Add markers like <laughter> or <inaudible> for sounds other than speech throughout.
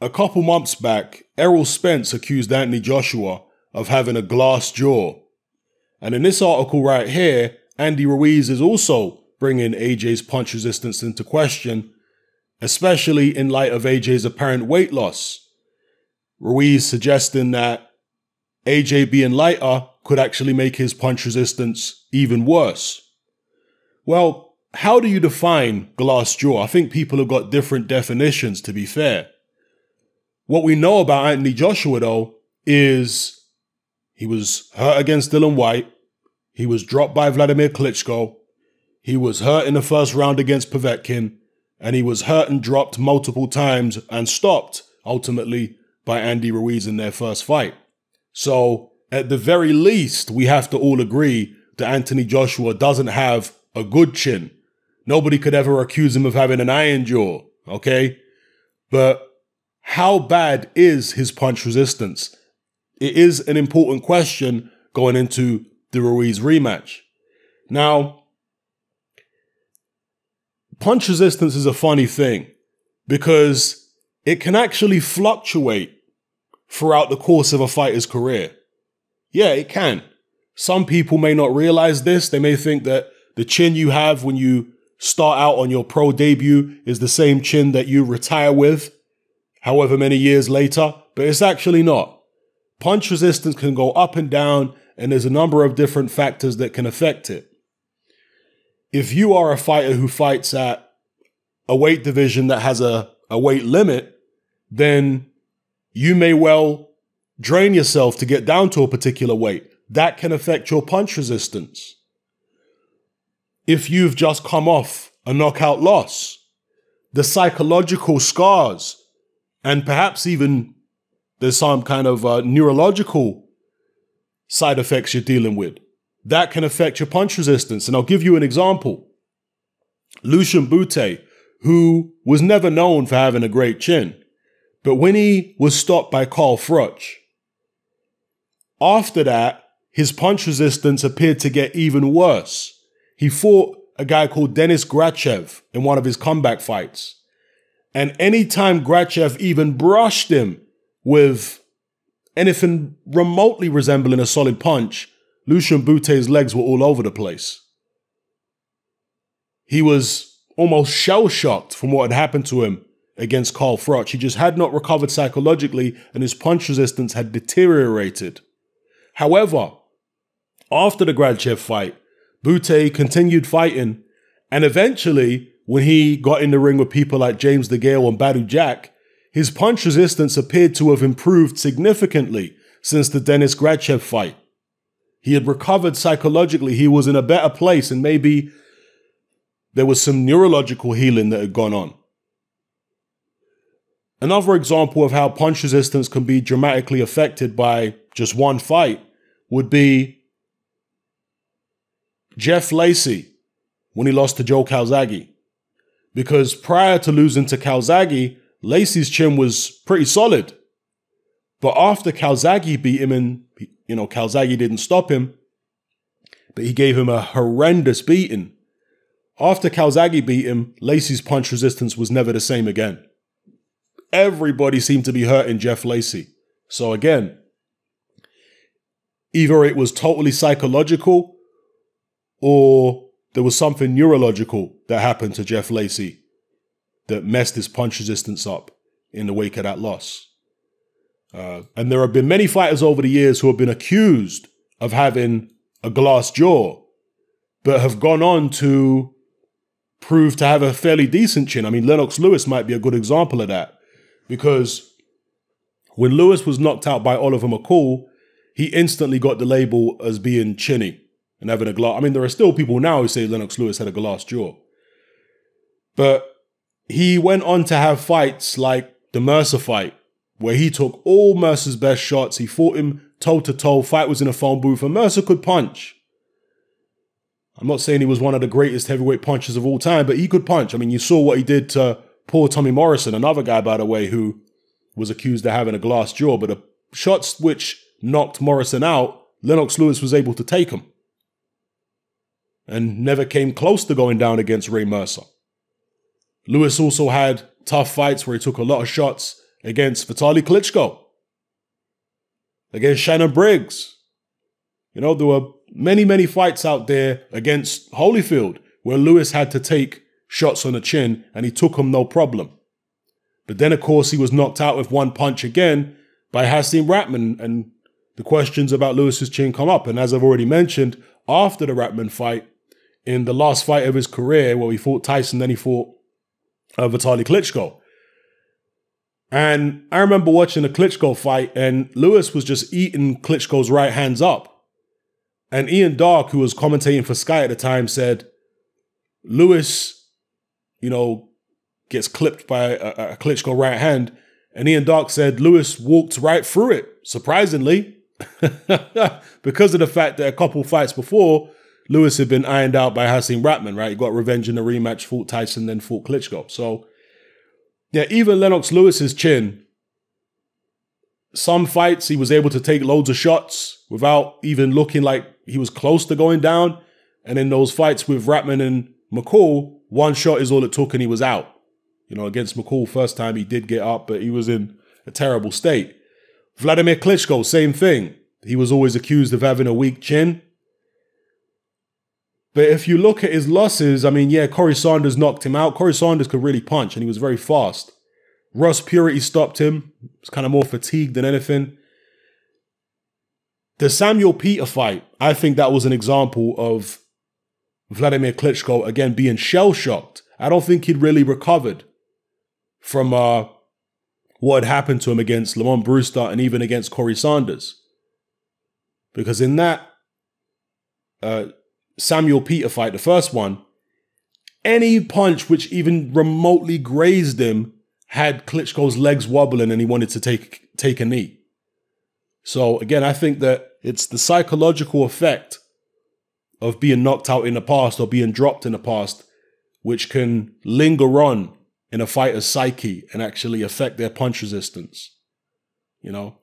a couple months back, Errol Spence accused Anthony Joshua of having a glass jaw. And in this article right here, Andy Ruiz is also bringing AJ's punch resistance into question, especially in light of AJ's apparent weight loss. Ruiz suggesting that AJ being lighter could actually make his punch resistance even worse. Well, how do you define glass jaw? I think people have got different definitions, to be fair. What we know about Anthony Joshua, though, is he was hurt against Dillian Whyte. He was dropped by Vladimir Klitschko. He was hurt in the first round against Povetkin. And he was hurt and dropped multiple times and stopped, ultimately, by Andy Ruiz in their first fight. So, at the very least, we have to all agree that Anthony Joshua doesn't have a good chin. Nobody could ever accuse him of having an iron jaw, okay? But how bad is his punch resistance? It is an important question going into the Ruiz rematch. Now, punch resistance is a funny thing because it can actually fluctuate throughout the course of a fighter's career. Yeah, it can. Some people may not realize this. They may think that the chin you have when you start out on your pro debut is the same chin that you retire with however many years later, but it's actually not. Punch resistance can go up and down, and there's a number of different factors that can affect it. If you are a fighter who fights at a weight division that has a, a weight limit, then you may well drain yourself to get down to a particular weight. That can affect your punch resistance. If you've just come off a knockout loss, the psychological scars and perhaps even there's some kind of uh, neurological side effects you're dealing with. That can affect your punch resistance. And I'll give you an example. Lucian Bute, who was never known for having a great chin, but when he was stopped by Carl Froch, after that, his punch resistance appeared to get even worse. He fought a guy called Denis Grachev in one of his comeback fights. And anytime Grachev even brushed him with anything remotely resembling a solid punch, Lucian Bute's legs were all over the place. He was almost shell shocked from what had happened to him against Carl Froch. He just had not recovered psychologically and his punch resistance had deteriorated. However, after the Grachev fight, Bute continued fighting and eventually when he got in the ring with people like James DeGale and Badou Jack, his punch resistance appeared to have improved significantly since the Denis Grachev fight. He had recovered psychologically, he was in a better place, and maybe there was some neurological healing that had gone on. Another example of how punch resistance can be dramatically affected by just one fight would be Jeff Lacy when he lost to Joe Calzaghe because prior to losing to Calzaghe, Lacy's chin was pretty solid. But after Calzaghe beat him and, you know, Calzaghe didn't stop him, but he gave him a horrendous beating. After Calzaghe beat him, Lacy's punch resistance was never the same again. Everybody seemed to be hurting Jeff Lacy. So again, either it was totally psychological or there was something neurological that happened to Jeff Lacy that messed his punch resistance up in the wake of that loss. Uh, and there have been many fighters over the years who have been accused of having a glass jaw, but have gone on to prove to have a fairly decent chin. I mean, Lennox Lewis might be a good example of that because when Lewis was knocked out by Oliver McCall, he instantly got the label as being chinny and having a glass. I mean, there are still people now who say Lennox Lewis had a glass jaw. But he went on to have fights like the Mercer fight, where he took all Mercer's best shots. He fought him toe to toe. Fight was in a phone booth, and Mercer could punch. I'm not saying he was one of the greatest heavyweight punchers of all time, but he could punch. I mean, you saw what he did to poor Tommy Morrison, another guy, by the way, who was accused of having a glass jaw. But the shots which knocked Morrison out, Lennox Lewis was able to take them and never came close to going down against Ray Mercer. Lewis also had tough fights where he took a lot of shots against Vitaly Klitschko, against Shannon Briggs. You know, there were many, many fights out there against Holyfield where Lewis had to take shots on the chin and he took them no problem. But then, of course, he was knocked out with one punch again by Hasim Rahman, and the questions about Lewis's chin come up. And as I've already mentioned, after the Rahman fight, in the last fight of his career, where he fought Tyson, then he fought uh, Vitaly Klitschko. And I remember watching the Klitschko fight, and Lewis was just eating Klitschko's right hands up. And Ian Darke, who was commentating for Sky at the time, said, Lewis, you know, gets clipped by a, a Klitschko right hand. And Ian Darke said Lewis walked right through it, surprisingly, <laughs> because of the fact that a couple fights before, Lewis had been ironed out by Hasim Rahman, right? He got revenge in the rematch, fought Tyson, then fought Klitschko. So, yeah, even Lennox Lewis's chin, some fights he was able to take loads of shots without even looking like he was close to going down. And in those fights with Rahman and McCall, one shot is all it took and he was out. You know, against McCall, first time he did get up, but he was in a terrible state. Vladimir Klitschko, same thing. He was always accused of having a weak chin. But if you look at his losses, I mean, yeah, Corrie Sanders knocked him out. Corrie Sanders could really punch and he was very fast. Ross Puritty stopped him. Was kind of more fatigued than anything. The Samuel Peter fight, I think that was an example of Vladimir Klitschko again being shell shocked. I don't think he'd really recovered from uh, what had happened to him against Lamon Brewster and even against Corrie Sanders. Because in that uh, Samuel Peter fight, the first one, any punch which even remotely grazed him had Klitschko's legs wobbling and he wanted to take take a knee. So again, I think that it's the psychological effect of being knocked out in the past or being dropped in the past, which can linger on in a fighter's psyche and actually affect their punch resistance. You know,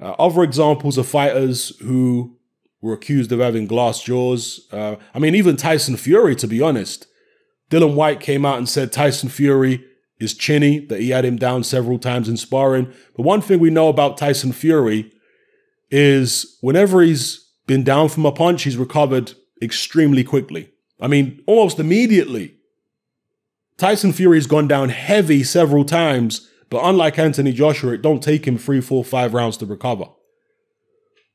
uh, other examples of fighters who were accused of having glass jaws. Uh, I mean, even Tyson Fury, to be honest. Dillian Whyte came out and said Tyson Fury is chinny, that he had him down several times in sparring. But one thing we know about Tyson Fury is whenever he's been down from a punch, he's recovered extremely quickly. I mean, almost immediately. Tyson Fury's gone down heavy several times, but unlike Anthony Joshua, it don't take him three, four, five rounds to recover.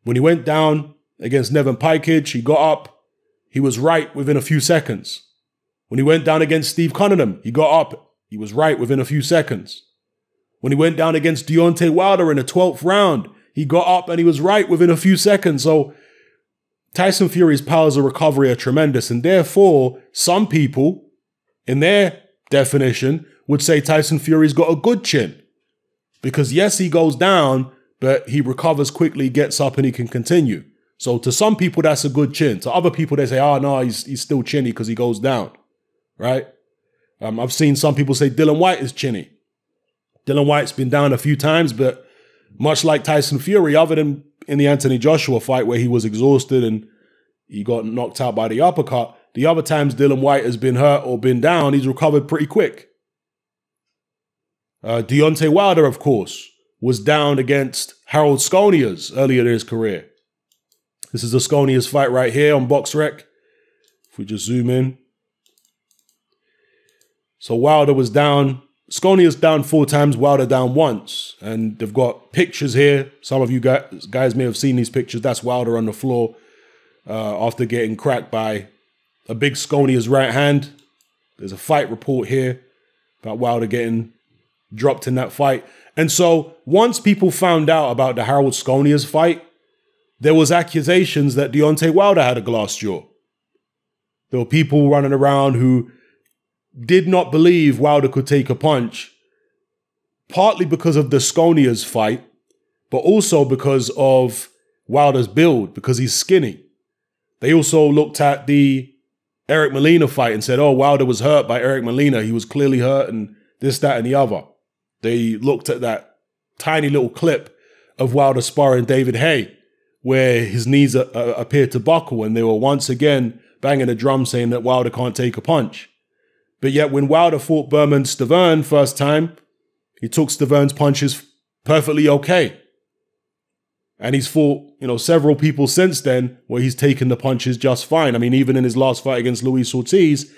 When he went down, against Neven Pajkic. He got up. He was right within a few seconds. When he went down against Steve Cunningham, he got up. He was right within a few seconds. When he went down against Deontay Wilder in the 12th round, he got up and he was right within a few seconds. So Tyson Fury's powers of recovery are tremendous. And therefore, some people, in their definition, would say Tyson Fury's got a good chin. Because yes, he goes down, but he recovers quickly, gets up, and he can continue. So to some people, that's a good chin. To other people, they say, oh, no, he's, he's still chinny because he goes down, right? Um, I've seen some people say Dillian Whyte is chinny. Dillian Whyte's been down a few times, but much like Tyson Fury, other than in the Anthony Joshua fight where he was exhausted and he got knocked out by the uppercut, the other times Dillian Whyte has been hurt or been down, he's recovered pretty quick. Uh, Deontay Wilder, of course, was down against Harold Sconiers earlier in his career. This is the Sconiers fight right here on BoxRec. If we just zoom in. So Wilder was down. Sconiers down four times, Wilder down once. And they've got pictures here. Some of you guys, guys may have seen these pictures. That's Wilder on the floor uh, after getting cracked by a big Sconiers right hand. There's a fight report here about Wilder getting dropped in that fight. And so once people found out about the Harold Sconiers fight, there was accusations that Deontay Wilder had a glass jaw. There were people running around who did not believe Wilder could take a punch, partly because of the Sconiers fight, but also because of Wilder's build, because he's skinny. They also looked at the Eric Molina fight and said, oh, Wilder was hurt by Eric Molina. He was clearly hurt and this, that, and the other. They looked at that tiny little clip of Wilder sparring David Haye where his knees uh, uh, appeared to buckle and they were once again banging a drum saying that Wilder can't take a punch. But yet when Wilder fought Bermane Stiverne first time, He took Stiverne's punches perfectly okay. And he's fought, you know, several people since then where he's taken the punches just fine. I mean, even in his last fight against Luis Ortiz,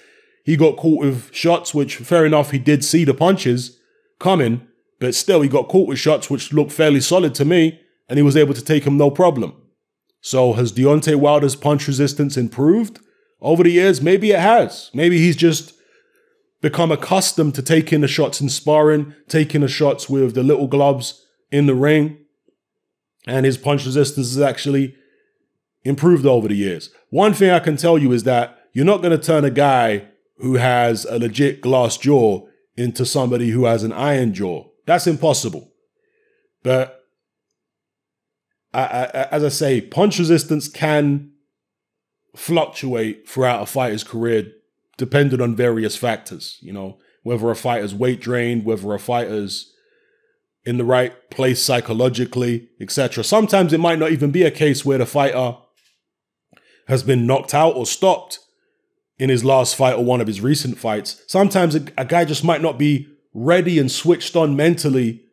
he got caught with shots, which fair enough, he did see the punches coming, but still he got caught with shots which looked fairly solid to me, and he was able to take him no problem. So has Deontay Wilder's punch resistance improved over the years? Maybe it has. Maybe he's just become accustomed to taking the shots in sparring, taking the shots with the little gloves in the ring, and his punch resistance has actually improved over the years. One thing I can tell you is that you're not going to turn a guy who has a legit glass jaw into somebody who has an iron jaw. That's impossible. But I, as I say, punch resistance can fluctuate throughout a fighter's career depending on various factors. You know, whether a fighter's weight drained, whether a fighter's in the right place psychologically, etc. Sometimes it might not even be a case where the fighter has been knocked out or stopped in his last fight or one of his recent fights. Sometimes a, a guy just might not be ready and switched on mentally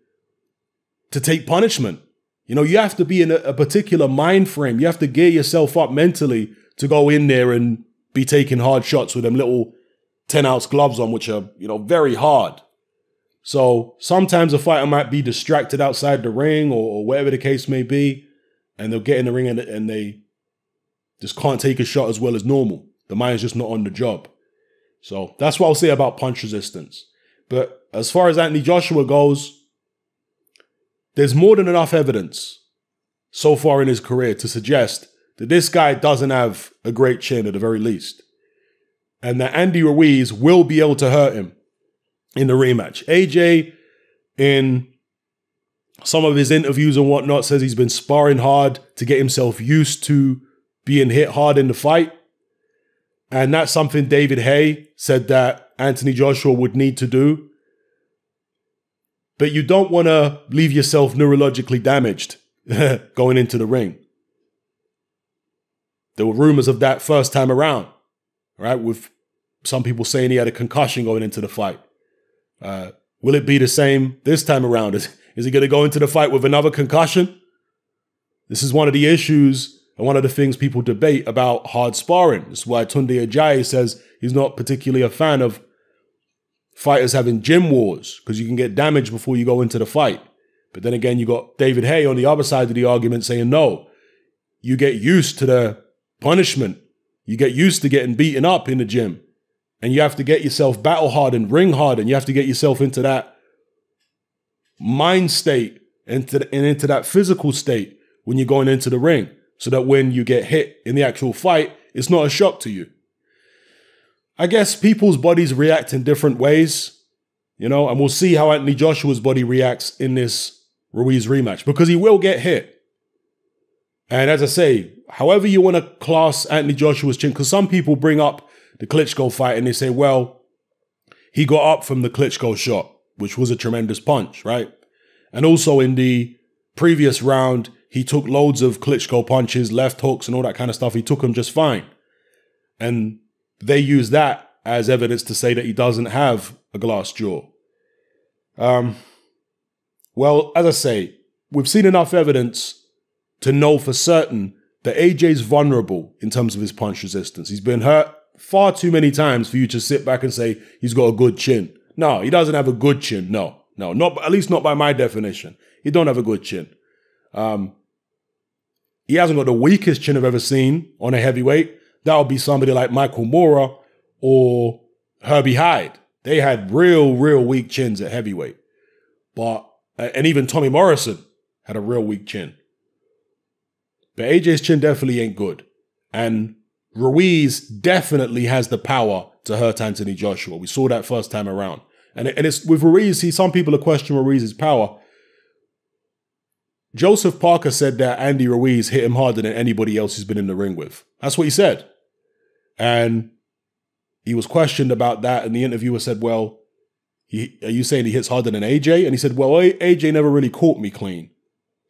to take punishment. You know, you have to be in a, a particular mind frame. You have to gear yourself up mentally to go in there and be taking hard shots with them little 10 ounce gloves on, which are, you know, very hard. So sometimes a fighter might be distracted outside the ring or, or whatever the case may be, and they'll get in the ring and, and they just can't take a shot as well as normal. The mind's just not on the job. So that's what I'll say about punch resistance. But as far as Anthony Joshua goes, there's more than enough evidence so far in his career to suggest that this guy doesn't have a great chin at the very least. And that Andy Ruiz will be able to hurt him in the rematch. AJ, in some of his interviews and whatnot, says he's been sparring hard to get himself used to being hit hard in the fight. And that's something David Haye said that Anthony Joshua would need to do. But you don't want to leave yourself neurologically damaged <laughs> going into the ring. There were rumors of that first time around, right? With some people saying he had a concussion going into the fight. Uh, will it be the same this time around? Is, is he going to go into the fight with another concussion? This is one of the issues and one of the things people debate about hard sparring. Is why Tunde Ajayi says he's not particularly a fan of fighters having gym wars because you can get damaged before you go into the fight. But then again, you got David Haye on the other side of the argument saying no, you get used to the punishment. You get used to getting beaten up in the gym and you have to get yourself battle hard and ring hard and you have to get yourself into that mind state into the, and into that physical state when you're going into the ring so that when you get hit in the actual fight it's not a shock to you i guess people's bodies react in different ways you know and we'll see how anthony joshua's body reacts in this ruiz rematch because he will get hit and as i say however you want to class anthony joshua's chin because some people bring up the Klitschko fight and they say, well, he got up from the Klitschko shot, which was a tremendous punch, right? And also in the previous round, he took loads of Klitschko punches, left hooks, and all that kind of stuff. He took them just fine. And they use that as evidence to say that he doesn't have a glass jaw. Um, well, as I say, we've seen enough evidence to know for certain that AJ's vulnerable in terms of his punch resistance. He's been hurt far too many times for you to sit back and say he's got a good chin. No, he doesn't have a good chin. No, no, not at least not by my definition. He don't have a good chin. Um, he hasn't got the weakest chin I've ever seen on a heavyweight. That would be somebody like Michael Moorer or Herbie Hide. They had real, real weak chins at heavyweight. But and even Tommy Morrison had a real weak chin. But AJ's chin definitely ain't good. And Ruiz definitely has the power to hurt Anthony Joshua. We saw that first time around. And, and it's with Ruiz, see, some people are questioning Ruiz's power. Joseph Parker said that Andy Ruiz hit him harder than anybody else he's been in the ring with. That's what he said. And he was questioned about that, and the interviewer said, Well, he, are you saying he hits harder than AJ? And he said, Well, AJ never really caught me clean.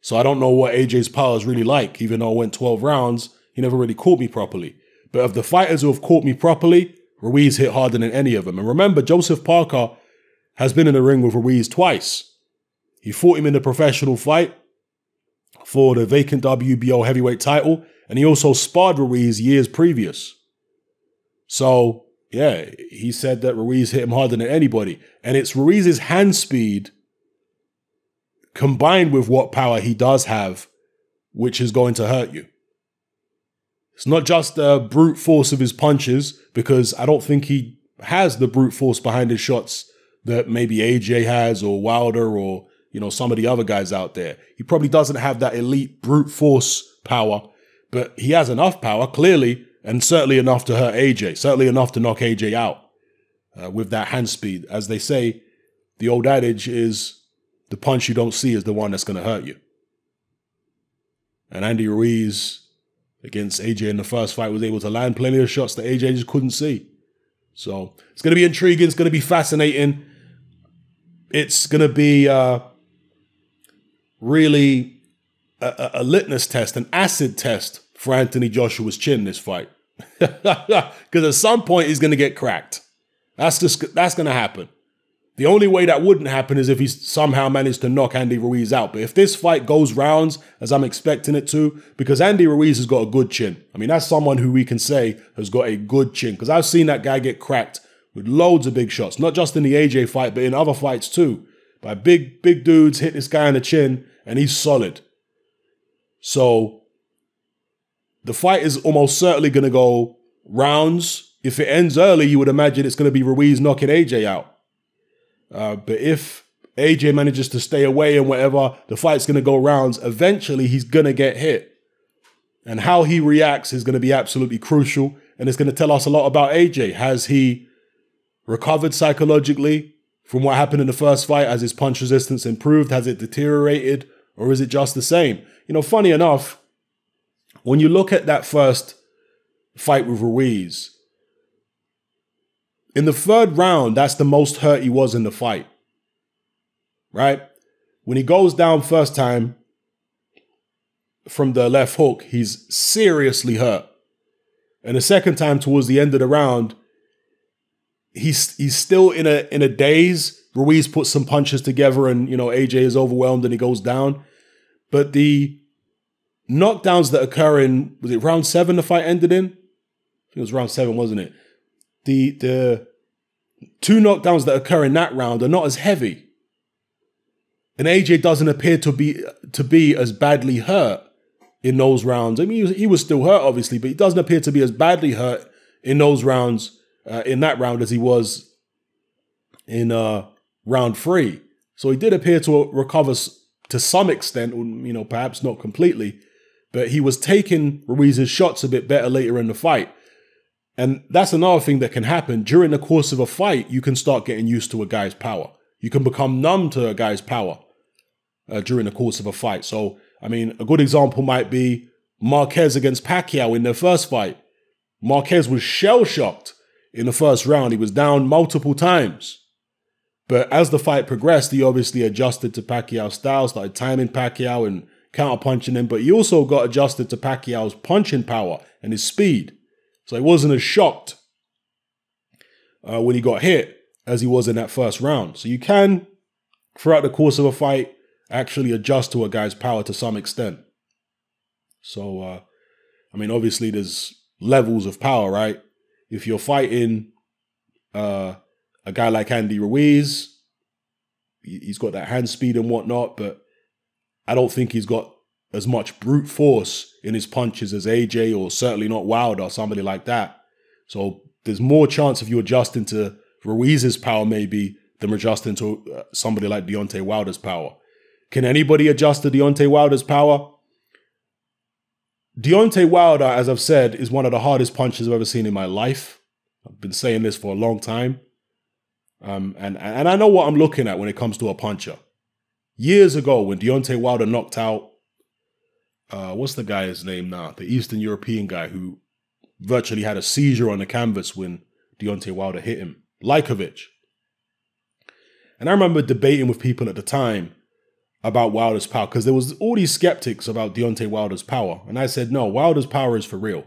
So I don't know what AJ's power is really like, even though I went 12 rounds, he never really caught me properly. But of the fighters who have caught me properly, Ruiz hit harder than any of them. And remember, Joseph Parker has been in the ring with Ruiz twice. He fought him in the professional fight for the vacant WBO heavyweight title, and he also sparred Ruiz years previous. So, yeah, he said that Ruiz hit him harder than anybody. And it's Ruiz's hand speed combined with what power he does have, which is going to hurt you. It's not just the brute force of his punches, because I don't think he has the brute force behind his shots that maybe AJ has or Wilder or you know some of the other guys out there. He probably doesn't have that elite brute force power, but he has enough power clearly, and certainly enough to hurt AJ. Certainly enough to knock AJ out uh, with that hand speed. As they say, the old adage is the punch you don't see is the one that's going to hurt you. And Andy Ruiz against AJ in the first fight was able to land plenty of shots that AJ just couldn't see. So it's going to be intriguing. It's going to be fascinating. It's going to be uh, really a, a, litmus test, an acid test for Anthony Joshua's chin this fight. <laughs> Because at some point he's going to get cracked. That's just that's going to happen. The only way that wouldn't happen is if he somehow managed to knock Andy Ruiz out. But if this fight goes rounds, as I'm expecting it to, because Andy Ruiz has got a good chin. I mean, that's someone who we can say has got a good chin. Because I've seen that guy get cracked with loads of big shots, not just in the AJ fight, but in other fights too. By big, big dudes hit this guy in the chin, and he's solid. So the fight is almost certainly going to go rounds. If it ends early, you would imagine it's going to be Ruiz knocking AJ out. Uh, but if AJ manages to stay away and whatever, the fight's going to go rounds. Eventually, he's going to get hit. And how he reacts is going to be absolutely crucial. And it's going to tell us a lot about AJ. Has he recovered psychologically from what happened in the first fight? Has his punch resistance improved? Has it deteriorated? Or is it just the same? You know, funny enough, when you look at that first fight with Ruiz, in the third round, that's the most hurt he was in the fight. Right? When he goes down first time from the left hook, he's seriously hurt. And the second time towards the end of the round, he's he's still in a in a daze. Ruiz puts some punches together and you know AJ is overwhelmed and he goes down. But the knockdowns that occur in was it round seven the fight ended in? it was round seven, wasn't it? the the two knockdowns that occur in that round are not as heavy. And AJ doesn't appear to be to be as badly hurt in those rounds. I mean, he was, he was still hurt, obviously, but he doesn't appear to be as badly hurt in those rounds, uh, in that round, as he was in uh, round three. So he did appear to recover to some extent, you know, perhaps not completely, but he was taking Ruiz's shots a bit better later in the fight. And that's another thing that can happen during the course of a fight. You can start getting used to a guy's power. You can become numb to a guy's power uh, during the course of a fight. So, I mean, a good example might be Marquez against Pacquiao in their first fight. Marquez was shell shocked in the first round. He was down multiple times. But as the fight progressed, he obviously adjusted to Pacquiao's style, started timing Pacquiao and counterpunching him. But he also got adjusted to Pacquiao's punching power and his speed. So he wasn't as shocked uh, when he got hit as he was in that first round. So you can, throughout the course of a fight, actually adjust to a guy's power to some extent. So, uh, I mean, obviously, there's levels of power, right? If you're fighting uh, a guy like Andy Ruiz, he's got that hand speed and whatnot, but I don't think he's got as much brute force in his punches as AJ or certainly not Wilder or somebody like that. So there's more chance of you adjusting to Ruiz's power maybe than adjusting to uh, somebody like Deontay Wilder's power. Can anybody adjust to Deontay Wilder's power? Deontay Wilder, as I've said, is one of the hardest punches I've ever seen in my life. I've been saying this for a long time. Um, and, and I know what I'm looking at when it comes to a puncher. Years ago, when Deontay Wilder knocked out uh, what's the guy's name now? The Eastern European guy who virtually had a seizure on the canvas when Deontay Wilder hit him, Liakhovich. And I remember debating with people at the time about Wilder's power because there was all these skeptics about Deontay Wilder's power, and I said no, Wilder's power is for real.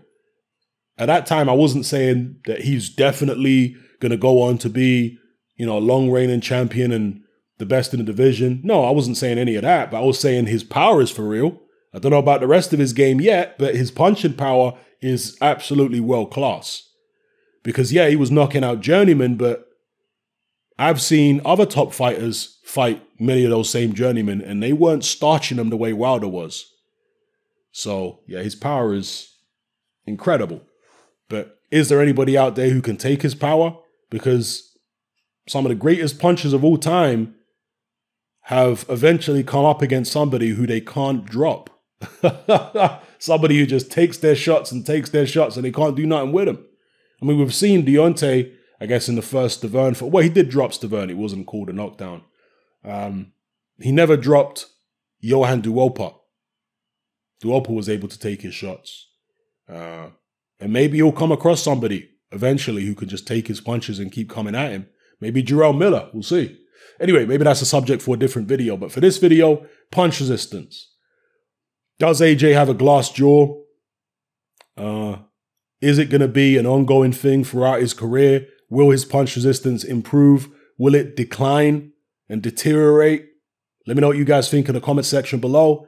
At that time, I wasn't saying that he's definitely going to go on to be, you know, a long reigning champion and the best in the division. No, I wasn't saying any of that, but I was saying his power is for real. I don't know about the rest of his game yet, but his punching power is absolutely world class. Because yeah, he was knocking out journeymen, but I've seen other top fighters fight many of those same journeymen, and they weren't starching them the way Wilder was. So yeah, his power is incredible. But is there anybody out there who can take his power? Because some of the greatest punchers of all time have eventually come up against somebody who they can't drop. <laughs> somebody who just takes their shots and takes their shots and they can't do nothing with them. I mean, we've seen Deontay, I guess, in the first Stiverne. For, well, he did drop Stiverne. It wasn't called a knockdown. Um, he never dropped Johan Duhaupas. Duhaupas was able to take his shots. Uh, and maybe he'll come across somebody eventually who can just take his punches and keep coming at him. Maybe Jarrell Miller. We'll see. Anyway, maybe that's a subject for a different video. But for this video, punch resistance. Does AJ have a glass jaw? Uh, is it going to be an ongoing thing throughout his career? Will his punch resistance improve? Will it decline and deteriorate? Let me know what you guys think in the comment section below.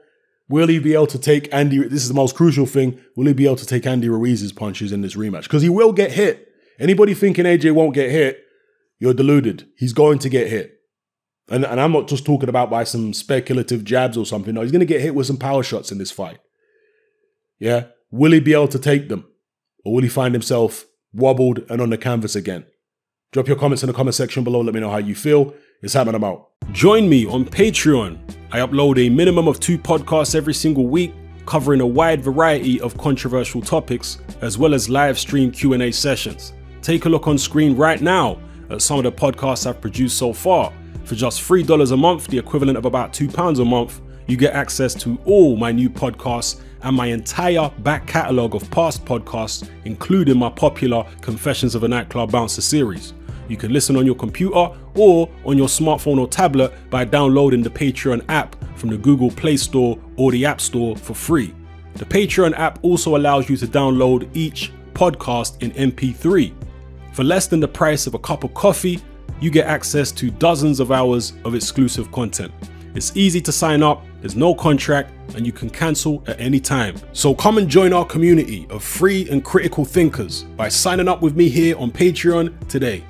Will he be able to take Andy? This is the most crucial thing. Will he be able to take Andy Ruiz's punches in this rematch? Because he will get hit. Anybody thinking AJ won't get hit, you're deluded. He's going to get hit. And, and I'm not just talking about by some speculative jabs or something. No, he's going to get hit with some power shots in this fight. Yeah. Will he be able to take them? Or will he find himself wobbled and on the canvas again? Drop your comments in the comment section below. Let me know how you feel. It's happening. I'm out. Join me on Patreon. I upload a minimum of two podcasts every single week covering a wide variety of controversial topics as well as live stream Q&A sessions. Take a look on screen right now at some of the podcasts I've produced so far. For just $3 a month, the equivalent of about £2 a month, you get access to all my new podcasts and my entire back catalogue of past podcasts, including my popular Confessions of a Nightclub Bouncer series. You can listen on your computer or on your smartphone or tablet by downloading the Patreon app from the Google Play Store or the App Store for free. The Patreon app also allows you to download each podcast in MP3. For less than the price of a cup of coffee, you get access to dozens of hours of exclusive content. It's easy to sign up, there's no contract, and you can cancel at any time. So come and join our community of free and critical thinkers by signing up with me here on Patreon today.